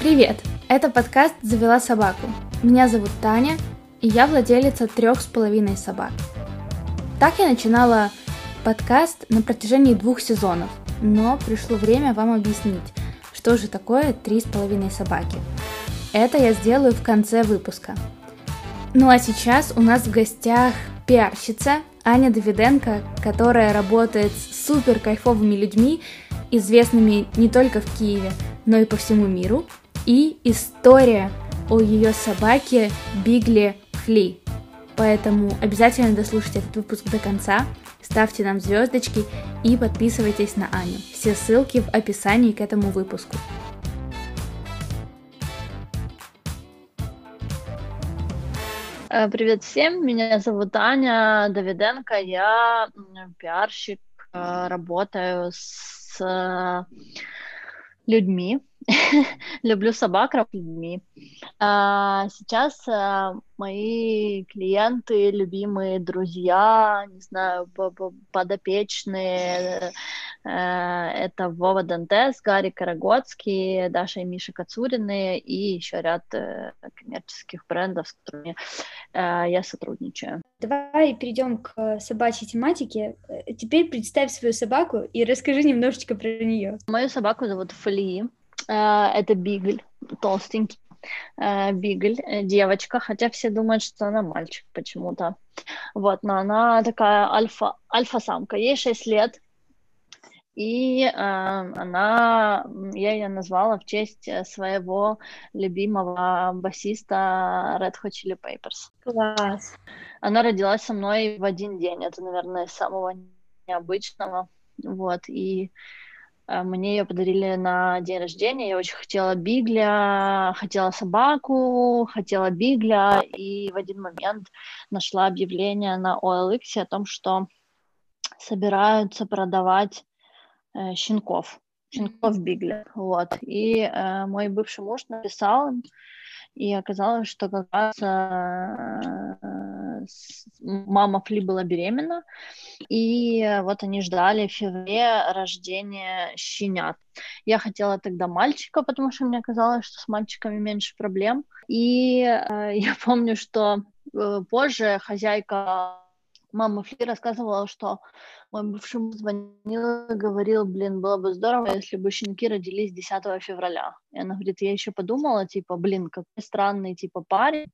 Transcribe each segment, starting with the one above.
Привет! Это подкаст «Завела собаку». Меня зовут Таня, и я владелица трех с половиной собак. Так я начинала подкаст на протяжении двух сезонов, но пришло время вам объяснить, что же такое три с половиной собаки. Это я сделаю в конце выпуска. Ну а сейчас у нас в гостях пиарщица Аня Давиденко, которая работает с супер кайфовыми людьми, известными не только в Киеве, но и по всему миру, и история о ее собаке Бигли Фли. Поэтому обязательно дослушайте этот выпуск до конца, ставьте нам звездочки и подписывайтесь на Аню. Все ссылки в описании к этому выпуску. Э, привет всем, меня зовут Аня Давиденко, я пиарщик, э, работаю с э, людьми, люблю собак, людьми. А, сейчас а, мои клиенты, любимые друзья, не знаю, подопечные, э, это Вова Дантес, Гарри Карагодский, Даша и Миша Кацурины и еще ряд э, коммерческих брендов, с которыми э, я сотрудничаю. Давай перейдем к собачьей тематике. Теперь представь свою собаку и расскажи немножечко про нее. Мою собаку зовут Фли. Это бигль, толстенький э, Бигль, э, девочка, хотя все думают, что она мальчик почему-то. Вот, но она такая альфа, альфа-самка, ей 6 лет, и э, она, я ее назвала в честь э, своего любимого басиста Red Hot Chili Peppers. Класс. Она родилась со мной в один день, это, наверное, самого необычного, вот, и Э, мне ее подарили на день рождения. Я очень хотела бигля, хотела собаку, хотела бигля. И в один момент нашла объявление на OLX о том, что собираются продавать э, щенков, щенков бигля. Вот. И э, мой бывший муж написал им, и оказалось, что как раз э, мама Фли была беременна, и вот они ждали в феврале рождения щенят. Я хотела тогда мальчика, потому что мне казалось, что с мальчиками меньше проблем. И э, я помню, что э, позже хозяйка мама Фли рассказывала, что мой бывший звонил и говорил, блин, было бы здорово, если бы щенки родились 10 февраля. И она говорит, я еще подумала, типа, блин, какой странный, типа, парень,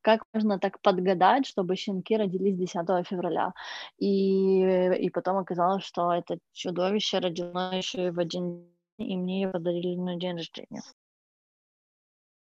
как можно так подгадать, чтобы щенки родились 10 февраля. И, и потом оказалось, что это чудовище родилось еще и в один день, и мне его подарили на день рождения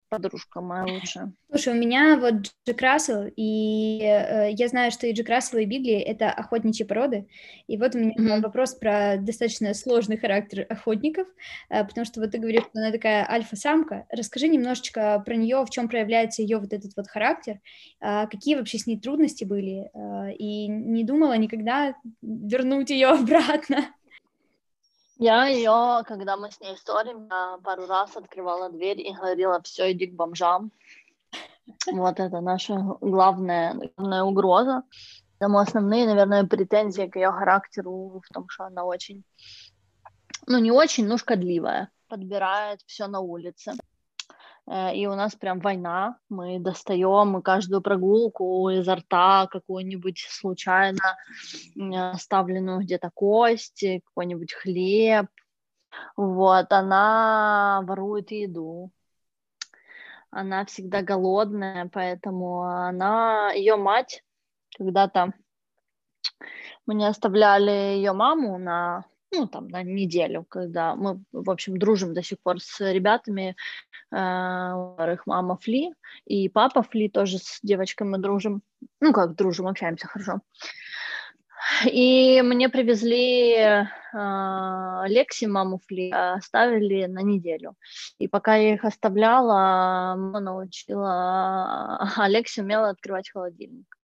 подружка моя лучшая. Слушай, у меня вот Джек Рассел, и э, я знаю, что и Джек Рассел, и Бигли — это охотничьи породы, и вот у меня mm-hmm. вопрос про достаточно сложный характер охотников, э, потому что вот ты говоришь, что она такая альфа-самка. Расскажи немножечко про нее, в чем проявляется ее вот этот вот характер, э, какие вообще с ней трудности были, э, и не думала никогда вернуть ее обратно. Я ее, когда мы с ней ссорим, пару раз открывала дверь и говорила, все, иди к бомжам. Вот это наша главная, главная угроза. Там основные, наверное, претензии к ее характеру в том, что она очень, ну не очень, но шкодливая. Подбирает все на улице. Э, и у нас прям война, мы достаем каждую прогулку изо рта какую-нибудь случайно оставленную где-то кость, какой-нибудь хлеб, вот, она ворует еду, она всегда голодная, поэтому она, ее мать, когда-то мы не оставляли ее маму на ну, там, на неделю, когда мы, в общем, дружим до сих пор с ребятами, э, их мама Фли и папа Фли тоже с девочкой мы дружим, ну, как дружим, общаемся хорошо. И мне привезли э, Лекси, маму Фли, оставили на неделю. И пока я их оставляла, мама научила... Алекси умела открывать холодильник.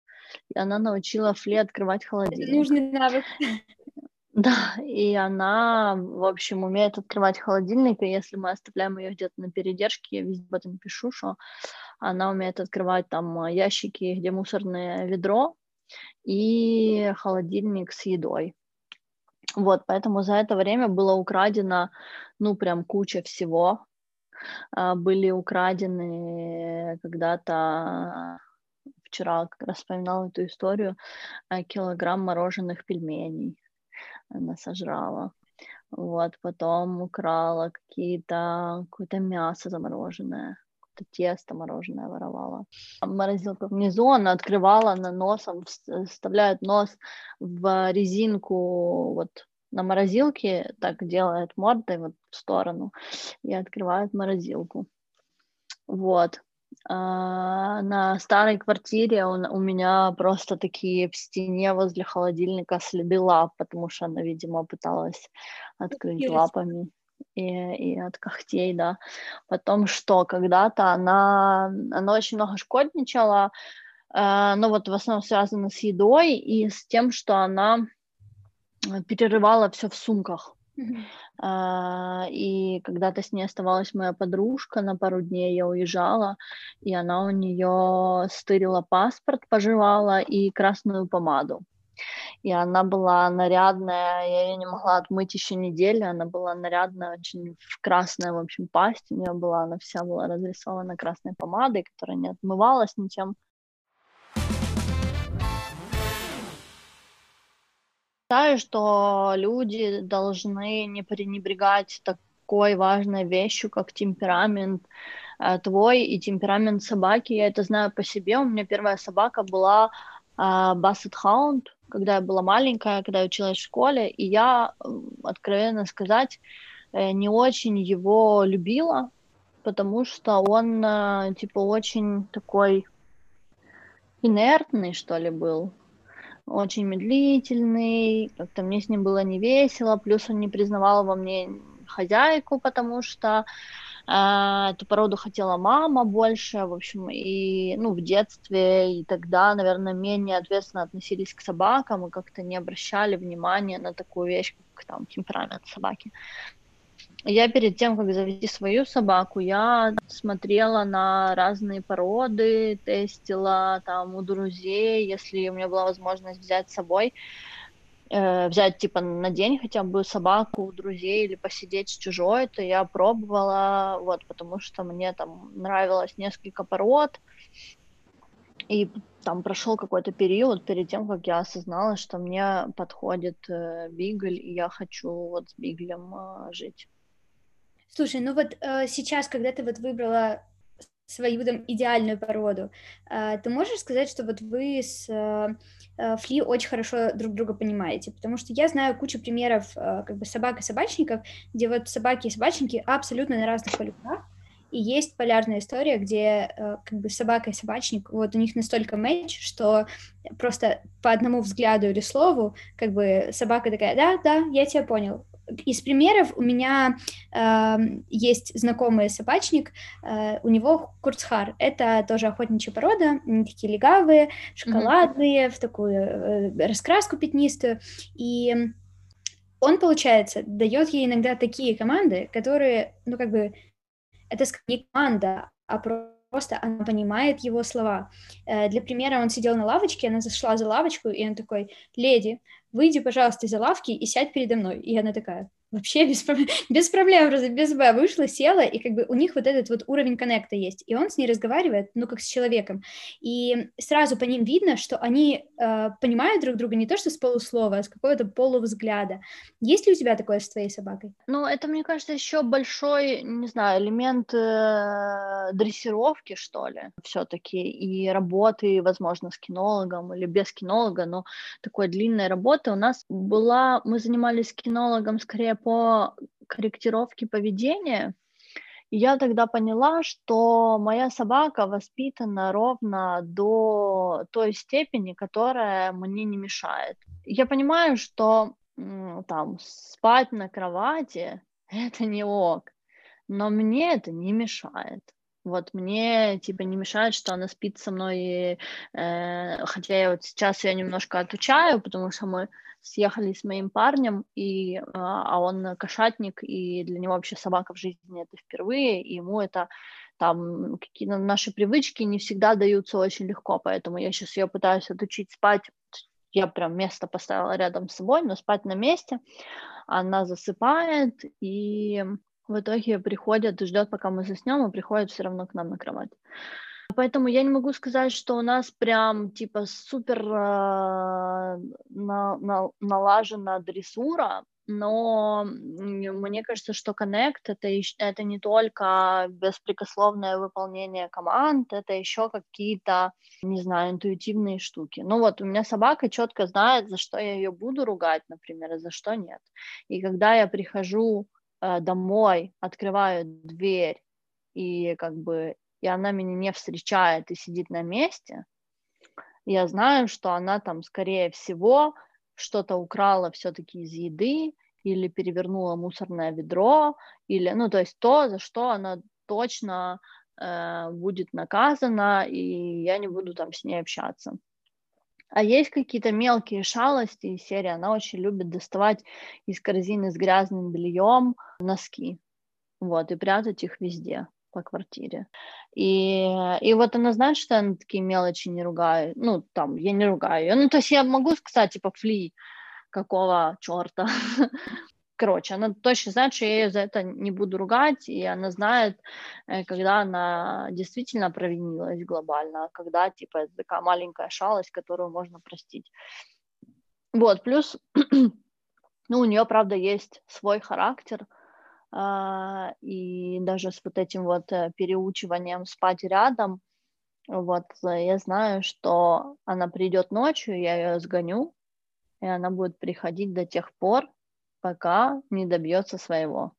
И она научила Фли открывать холодильник. нужный навык. Да, и она, в общем, умеет открывать холодильник, и если мы оставляем ее где-то на передержке, я везде об этом пишу, что она умеет открывать там ящики, где мусорное ведро, и холодильник с едой. Вот, поэтому за это время было украдено, ну, прям куча всего. а, были украдены когда-то вчера как раз вспоминала эту историю, а, килограмм мороженых пельменей она сожрала. Вот, потом украла какие-то, какое-то мясо замороженное, какое-то тесто мороженое воровала. Морозилка внизу, она открывала на носом, вставляет нос в резинку вот на морозилке, так делает мордой вот в сторону и открывает морозилку. Вот. А, на старой квартире он, у меня просто такие в стене возле холодильника следы лап, потому что она, видимо, пыталась открыть Интересно. лапами и, и от когтей, да. Потом что, когда-то она, она очень много шкодничала, э, но вот в основном связано с едой и с тем, что она перерывала все в сумках. Uh, и когда-то с ней оставалась моя подружка на пару дней, я уезжала, и она у нее стырила паспорт, пожевала и красную помаду. И она была нарядная, я ее не могла отмыть еще неделю, она была нарядная, очень в красная, в общем, пасть у нее была, она вся была разрисована красной помадой, которая не отмывалась ничем. Считаю, что люди должны не пренебрегать такой важной вещью, как темперамент э, твой и темперамент собаки. Я это знаю по себе. У меня первая собака была э, Бассет Хаунд, когда я была маленькая, когда я училась в школе, и я, откровенно сказать, э, не очень его любила, потому что он, э, типа, очень такой инертный, что ли, был очень медлительный, как-то мне с ним было не весело, плюс он не признавал во мне хозяйку, потому что э, эту породу хотела мама больше, в общем, и, ну, в детстве, и тогда, наверное, менее ответственно относились к собакам и как-то не обращали внимания на такую вещь, как там темперамент собаки. Я перед тем, как завести свою собаку, я смотрела на разные породы, тестила там у друзей, если у меня была возможность взять с собой, э, взять типа на день хотя бы собаку у друзей или посидеть с чужой, то я пробовала, вот, потому что мне там нравилось несколько пород, и там прошел какой-то период перед тем, как я осознала, что мне подходит э, бигль, и я хочу вот с биглем э, жить. Слушай, ну вот э, сейчас, когда ты вот выбрала свою там идеальную породу, э, ты можешь сказать, что вот вы с э, э, Фли очень хорошо друг друга понимаете? Потому что я знаю кучу примеров э, как бы собак и собачников, где вот собаки и собачники абсолютно на разных полюсах, и есть полярная история, где э, как бы собака и собачник, вот у них настолько матч, что просто по одному взгляду или слову, как бы собака такая, да, да, я тебя понял, из примеров у меня э, есть знакомый собачник, э, у него курцхар, это тоже охотничья порода, они такие легавые, шоколадные, mm-hmm. в такую э, раскраску пятнистую, и он, получается, дает ей иногда такие команды, которые, ну, как бы, это не команда, а просто она понимает его слова. Э, для примера, он сидел на лавочке, она зашла за лавочку, и он такой, леди, выйди, пожалуйста, из-за лавки и сядь передо мной. И она такая, вообще без, без проблем, без Б вышла, села, и как бы у них вот этот вот уровень коннекта есть, и он с ней разговаривает, ну, как с человеком, и сразу по ним видно, что они э, понимают друг друга не то, что с полуслова, а с какого-то полувзгляда. Есть ли у тебя такое с твоей собакой? Ну, это, мне кажется, еще большой, не знаю, элемент э, дрессировки, что ли, все-таки, и работы, возможно, с кинологом или без кинолога, но такой длинной работы у нас была, мы занимались кинологом скорее по корректировке поведения, я тогда поняла, что моя собака воспитана ровно до той степени, которая мне не мешает. Я понимаю, что там спать на кровати это не ок, но мне это не мешает. Вот мне типа не мешает, что она спит со мной, э, хотя я вот сейчас ее немножко отучаю, потому что мы съехали с моим парнем, и, а, а он кошатник, и для него вообще собака в жизни это впервые, и ему это там какие-то наши привычки не всегда даются очень легко, поэтому я сейчас ее пытаюсь отучить спать. Я прям место поставила рядом с собой, но спать на месте. Она засыпает, и в итоге приходят ждет, пока мы заснем, и приходят все равно к нам на кровать. Поэтому я не могу сказать, что у нас прям типа супер э, на, на, налажена дрессура, но мне кажется, что Connect это, это не только беспрекословное выполнение команд, это еще какие-то, не знаю, интуитивные штуки. Ну вот, у меня собака четко знает, за что я ее буду ругать, например, и за что нет. И когда я прихожу домой, открываю дверь, и как бы и она меня не встречает и сидит на месте, я знаю, что она там, скорее всего, что-то украла все-таки из еды или перевернула мусорное ведро, или, ну, то есть то, за что она точно э, будет наказана, и я не буду там с ней общаться. А есть какие-то мелкие шалости из серии. Она очень любит доставать из корзины с грязным бельем носки. Вот, и прятать их везде по квартире. И, и вот она знает, что я на такие мелочи не ругаю. Ну, там, я не ругаю ее. Ну, то есть я могу сказать, типа, фли, какого черта. Короче, она точно знает, что я ее за это не буду ругать, и она знает, э, когда она действительно провинилась глобально, когда, типа, это такая маленькая шалость, которую можно простить. Вот, плюс, ну, у нее, правда, есть свой характер – а, и даже с вот этим вот э, переучиванием спать рядом, вот я знаю, что она придет ночью, я ее сгоню, и она будет приходить до тех пор, пока не добьется своего.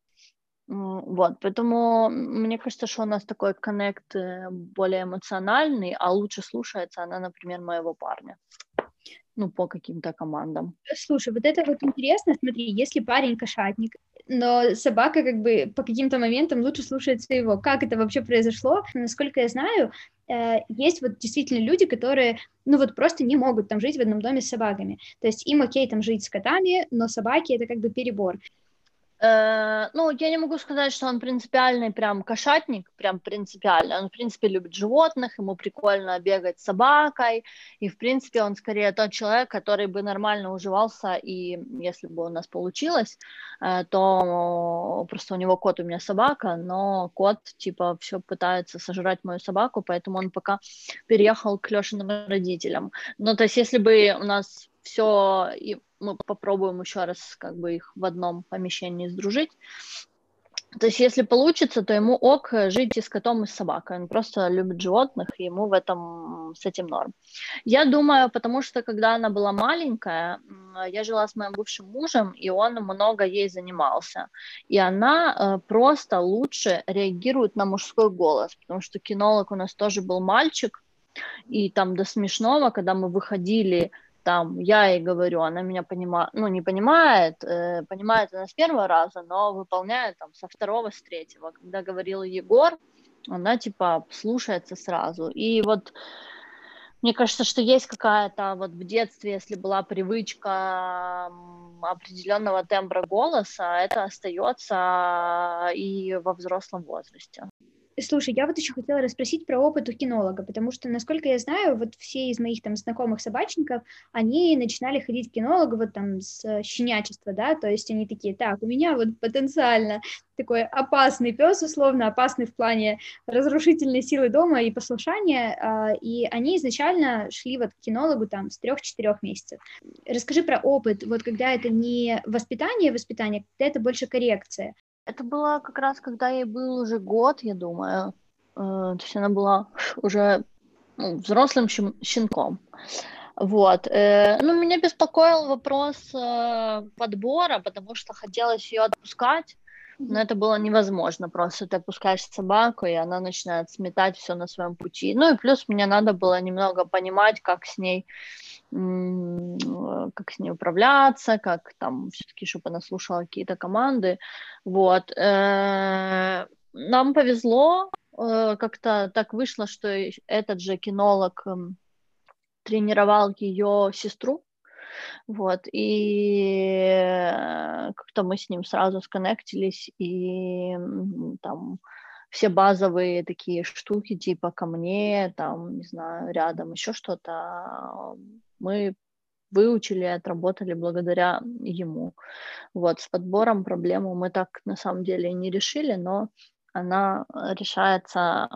Вот, поэтому мне кажется, что у нас такой коннект э, более эмоциональный, а лучше слушается она, например, моего парня ну, по каким-то командам. Слушай, вот это вот интересно, смотри, если парень кошатник, но собака как бы по каким-то моментам лучше слушается его. Как это вообще произошло? Насколько я знаю, есть вот действительно люди, которые, ну вот просто не могут там жить в одном доме с собаками. То есть им окей там жить с котами, но собаки это как бы перебор. Э, ну, я не могу сказать, что он принципиальный прям кошатник, прям принципиальный. Он, в принципе, любит животных, ему прикольно бегать с собакой, и, в принципе, он скорее тот человек, который бы нормально уживался, и если бы у нас получилось, э, то просто у него кот, у меня собака, но кот, типа, все пытается сожрать мою собаку, поэтому он пока переехал к Лешиным родителям. Ну, то есть, если бы у нас все, и мы попробуем еще раз как бы их в одном помещении сдружить. То есть, если получится, то ему ок жить и с котом, и с собакой. Он просто любит животных, и ему в этом с этим норм. Я думаю, потому что когда она была маленькая, я жила с моим бывшим мужем, и он много ей занимался. И она э, просто лучше реагирует на мужской голос, потому что кинолог у нас тоже был мальчик, и там до смешного, когда мы выходили там я ей говорю, она меня понимает, ну, не понимает, э, понимает она с первого раза, но выполняет там со второго, с третьего. Когда говорил Егор, она типа слушается сразу. И вот мне кажется, что есть какая-то вот в детстве, если была привычка определенного тембра голоса, это остается и во взрослом возрасте. Слушай, я вот еще хотела расспросить про опыт у кинолога, потому что, насколько я знаю, вот все из моих там знакомых собачников, они начинали ходить к кинологу вот там с щенячества, да, то есть они такие, так, у меня вот потенциально такой опасный пес, условно опасный в плане разрушительной силы дома и послушания, а, и они изначально шли вот к кинологу там с трех-четырех месяцев. Расскажи про опыт, вот когда это не воспитание, воспитание, когда это больше коррекция. Это было как раз, когда ей был уже год, я думаю. Э, то есть она была уже ну, взрослым щенком. Вот. Э, ну, меня беспокоил вопрос э, подбора, потому что хотелось ее отпускать, но это было невозможно. Просто ты отпускаешь собаку, и она начинает сметать все на своем пути. Ну и плюс мне надо было немного понимать, как с ней как с ней управляться, как там все-таки, чтобы она слушала какие-то команды. Вот. Э, нам повезло, э, как-то так вышло, что этот же кинолог эм, тренировал ее сестру, вот, и как-то мы с ним сразу сконнектились, и там все базовые такие штуки, типа ко мне, там, не знаю, рядом еще что-то, мы выучили отработали благодаря ему. Вот, с подбором проблему мы так на самом деле не решили, но она решается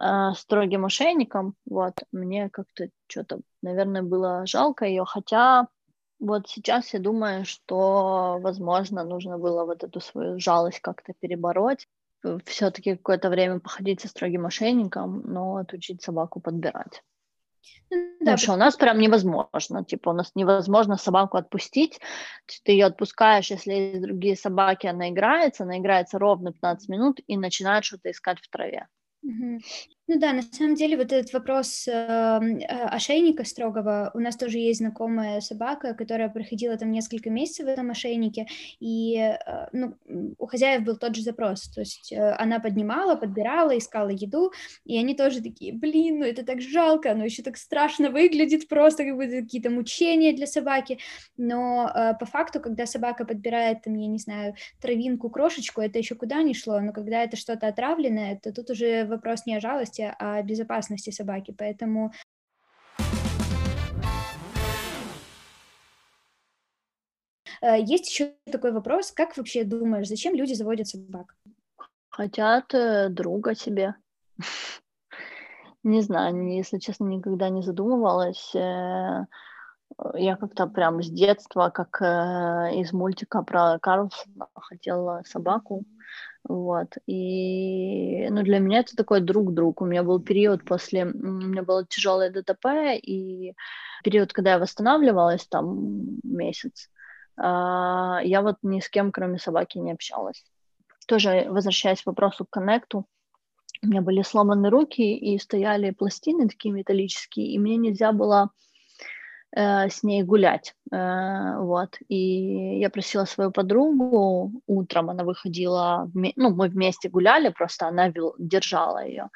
э, строгим ошейником. Вот, мне как-то что-то, наверное, было жалко ее, хотя вот сейчас я думаю, что, возможно, нужно было вот эту свою жалость как-то перебороть, все-таки какое-то время походить со строгим ошейником, но отучить собаку подбирать. Ну, да, Потому что у нас прям невозможно, типа у нас невозможно собаку отпустить, ты ее отпускаешь, если есть другие собаки, она играется, она играется ровно 15 минут и начинает что-то искать в траве. Mm-hmm. Ну да, на самом деле вот этот вопрос э, ошейника строгого, у нас тоже есть знакомая собака, которая проходила там несколько месяцев в этом ошейнике, и э, ну, у хозяев был тот же запрос, то есть э, она поднимала, подбирала, искала еду, и они тоже такие, блин, ну это так жалко, оно еще так страшно выглядит, просто как бы какие-то мучения для собаки, но э, по факту, когда собака подбирает там, я не знаю, травинку, крошечку, это еще куда ни шло, но когда это что-то отравленное, то тут уже вопрос не о жалости, заботе о безопасности собаки, поэтому э, Есть еще такой вопрос, как вообще думаешь, зачем люди заводят собак? Хотят э, друга себе. Не знаю, если честно, никогда не задумывалась. Э, я как-то прям с детства, как из мультика про Карлсона, хотела собаку. Вот. И ну, для меня это такой друг-друг. У меня был период после... У меня было тяжелое ДТП, и период, когда я восстанавливалась, там месяц, а, я вот ни с кем, кроме собаки, не общалась. Тоже возвращаясь к вопросу к коннекту, у меня были сломаны руки, и стояли пластины такие металлические, и мне нельзя было э, с ней гулять, э, вот, и я просила свою подругу, утром она выходила, ну, мы вместе гуляли, просто она вел, держала ее,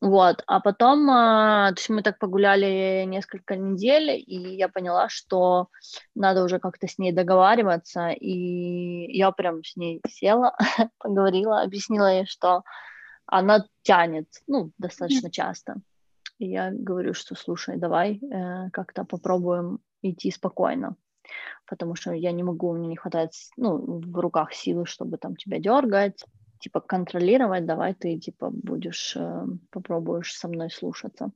вот, а потом, э, то есть мы так погуляли несколько недель, и я поняла, что надо уже как-то с ней договариваться, и я прям с ней села, поговорила, объяснила ей, что она тянет, ну, достаточно часто, и я говорю, что слушай, давай э, как-то попробуем идти спокойно, потому что я не могу, мне не хватает, ну, в руках силы, чтобы там тебя дергать, типа контролировать, давай ты типа будешь, э, попробуешь со мной слушаться.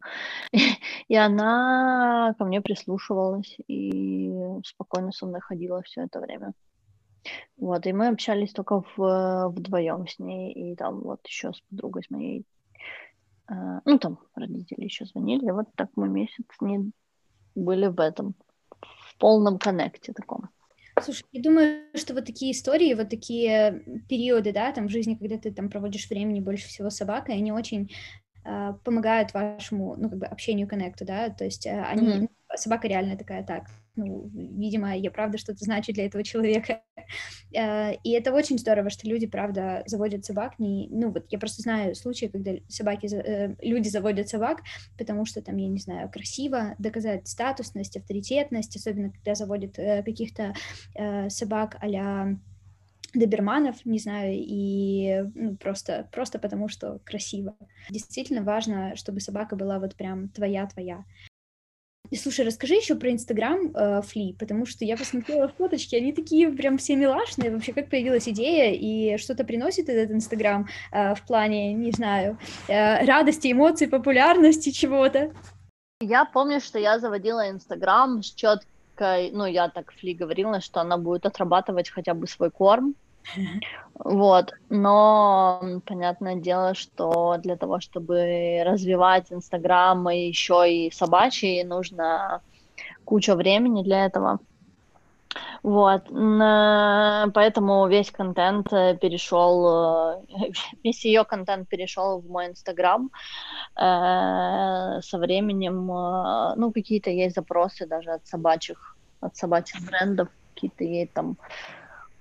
И она ко мне прислушивалась и спокойно со мной ходила все это время. Вот, и мы общались только в, вдвоем с ней, и там вот еще с подругой с моей ну, там родители еще звонили, вот так мы месяц не были в этом, в полном коннекте таком. Слушай, я думаю, что вот такие истории, вот такие периоды, да, там в жизни, когда ты там проводишь времени больше всего с собакой, они очень э, помогают вашему, ну, как бы общению, коннекту, да, то есть э, они, mm-hmm. собака реально такая, так, ну, видимо, я правда что-то значу для этого человека. Э, и это очень здорово, что люди, правда, заводят собак. Не, ну, вот я просто знаю случаи, когда собаки, э, люди заводят собак, потому что там, я не знаю, красиво доказать статусность, авторитетность, особенно когда заводят э, каких-то собак а доберманов, не знаю, и ну, просто, просто потому, что красиво. Действительно важно, чтобы собака была вот прям твоя-твоя. И слушай, расскажи еще про Инстаграм э, Фли, потому что я посмотрела фоточки, они такие прям все милашные. Вообще, как появилась идея и что-то приносит этот Инстаграм э, в плане, не знаю, э, радости, эмоций, популярности чего-то? Я помню, что я заводила Инстаграм с четкой, ну, я так Фли говорила, что она будет отрабатывать хотя бы свой корм, вот, но понятное дело, что для того, чтобы развивать Инстаграм и еще и собачий, нужно куча времени для этого. Вот, поэтому весь контент э, перешел, э, весь ее контент перешел в мой Инстаграм. Э, со временем, ну, какие-то есть запросы даже от собачьих, от собачьих брендов, какие-то ей там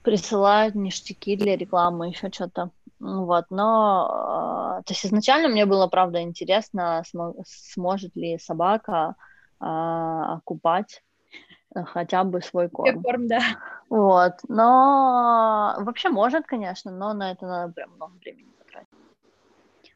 присылают ништяки для рекламы, еще что-то. Вот, но, а, то есть изначально мне было, правда, интересно, см- сможет ли собака а, окупать хотя бы свой корм. корм, да. Вот, но вообще может, конечно, но на это надо прям много времени потратить.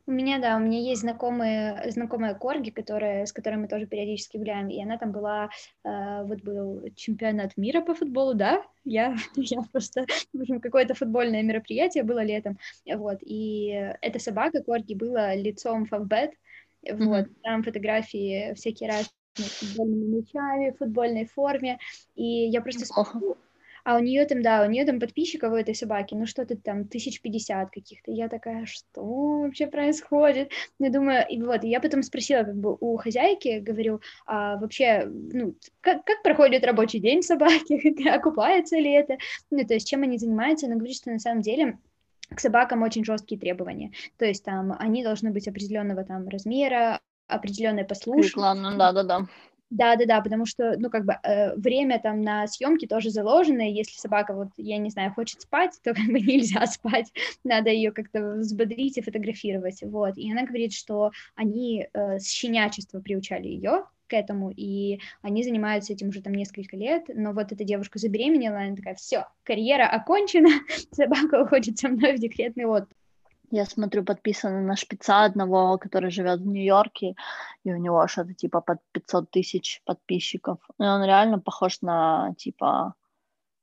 У меня, да, у меня есть знакомые, знакомая Корги, которая, с которой мы тоже периодически гуляем, и она там была, э, вот был чемпионат мира по футболу, да, я, я просто, в общем, какое-то футбольное мероприятие было летом, вот, и эта собака Корги была лицом Фавбет, вот, mm-hmm. там фотографии всякие разные футбольными мячами, в футбольной форме, и я просто смотрю, а у нее там, да, у нее там подписчиков у этой собаки, ну что-то там, тысяч пятьдесят каких-то. Я такая, что вообще происходит? Я думаю, и вот, и я потом спросила как бы у хозяйки, говорю, а вообще, ну, как, как проходит рабочий день собаки, окупается ли это, ну, то есть чем они занимаются, она говорит, что на самом деле к собакам очень жесткие требования, то есть там они должны быть определенного там размера, определенной послушности. Рекламно, да-да-да. Да, да, да, потому что, ну, как бы э, время там на съемки тоже заложено, и если собака, вот, я не знаю, хочет спать, то как бы нельзя спать, надо ее как-то взбодрить и фотографировать, вот. И она говорит, что они э, с щенячества приучали ее к этому, и они занимаются этим уже там несколько лет, но вот эта девушка забеременела, она такая, все, карьера окончена, собака уходит со мной в декретный отпуск. Я смотрю, подписано на шпица одного, который живет в Нью-Йорке, и у него что-то типа под 500 тысяч подписчиков. И он реально похож на типа,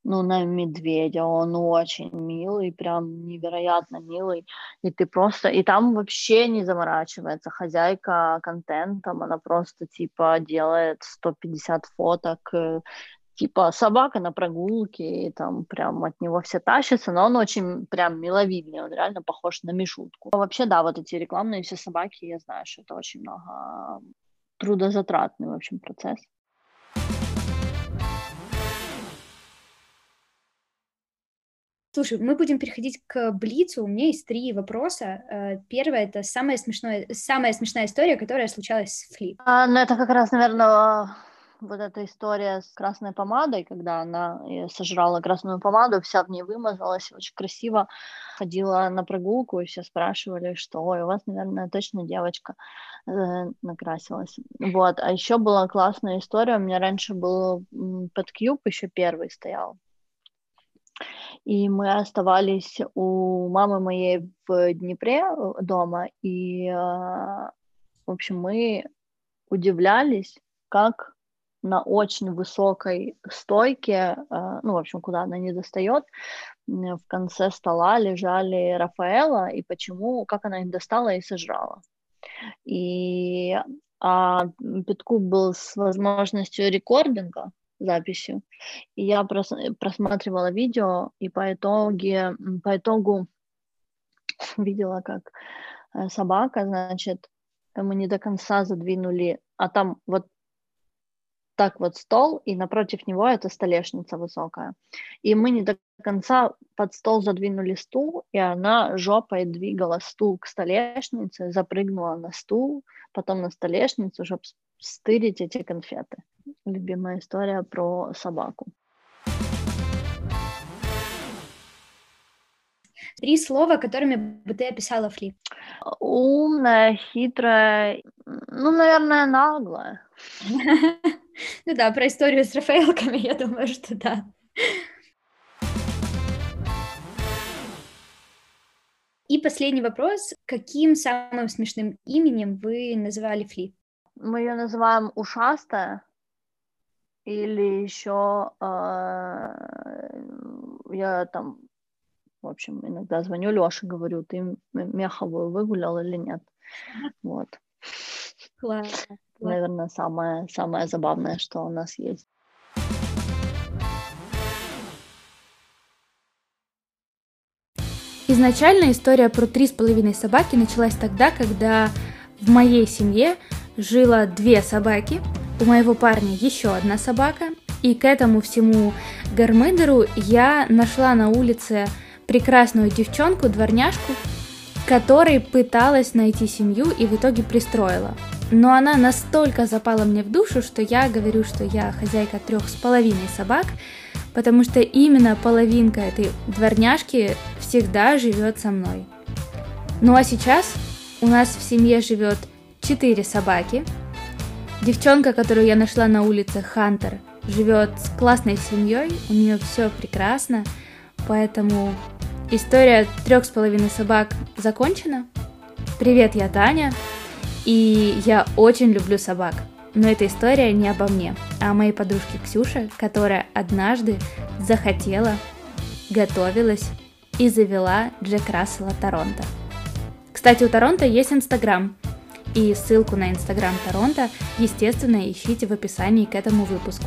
ну, на медведя. Он очень милый, прям невероятно милый. И ты просто... И там вообще не заморачивается хозяйка контентом, она просто типа делает 150 фоток э, типа собака на прогулке, и там прям от него все тащатся, но он очень прям миловидный, он реально похож на Мишутку. А вообще, да, вот эти рекламные все собаки, я знаю, что это очень много трудозатратный, в общем, процесс. Слушай, мы будем переходить к Блицу. У меня есть три вопроса. Э, первое — это самая смешная, самая смешная история, которая случалась с Флип. А, ну, это как раз, наверное, вот эта история с красной помадой, когда она э, сожрала красную помаду, вся в ней вымазалась, очень красиво ходила на прогулку, и все спрашивали, что, ой, у вас, наверное, точно девочка э, накрасилась. Вот, а еще была классная история, у меня раньше был подкьюб, еще первый стоял, и мы оставались у мамы моей в Днепре э, дома, и, в общем, мы удивлялись, как на очень высокой стойке, э, ну, в общем, куда она не достает, в конце стола лежали Рафаэла, и почему, как она их достала и сожрала. И а Петкуб был с возможностью рекординга, записью, и я прос, просматривала видео, и по, итоге, по итогу видела, как э, собака, значит, мы не до конца задвинули, а там вот так вот стол, и напротив него эта столешница высокая. И мы не до конца под стол задвинули стул, и она жопой двигала стул к столешнице, запрыгнула на стул, потом на столешницу, чтобы стырить эти конфеты. Любимая история про собаку. Три слова, которыми бы ты описала Фли. Умная, хитрая, ну, наверное, наглая. Ну да, про историю с Рафаэлками, я думаю, что да. И последний вопрос. Каким самым смешным именем вы называли Фли? Мы ее называем Ушастая. Или еще э, я там, в общем, иногда звоню Леше, говорю, ты Меховую выгулял или нет? Вот. Класс. Наверное, самое, самое забавное, что у нас есть. Изначально история про три с половиной собаки началась тогда, когда в моей семье жило две собаки, у моего парня еще одна собака, и к этому всему гармидеру я нашла на улице прекрасную девчонку, дворняжку, которой пыталась найти семью и в итоге пристроила. Но она настолько запала мне в душу, что я говорю, что я хозяйка трех с половиной собак, потому что именно половинка этой дворняжки всегда живет со мной. Ну а сейчас у нас в семье живет четыре собаки. Девчонка, которую я нашла на улице, Хантер, живет с классной семьей, у нее все прекрасно, поэтому история трех с половиной собак закончена. Привет, я Таня, и я очень люблю собак. Но эта история не обо мне, а о моей подружке Ксюше, которая однажды захотела, готовилась и завела Джек Рассела Торонто. Кстати, у Торонто есть Инстаграм, и ссылку на Инстаграм Торонто, естественно, ищите в описании к этому выпуску.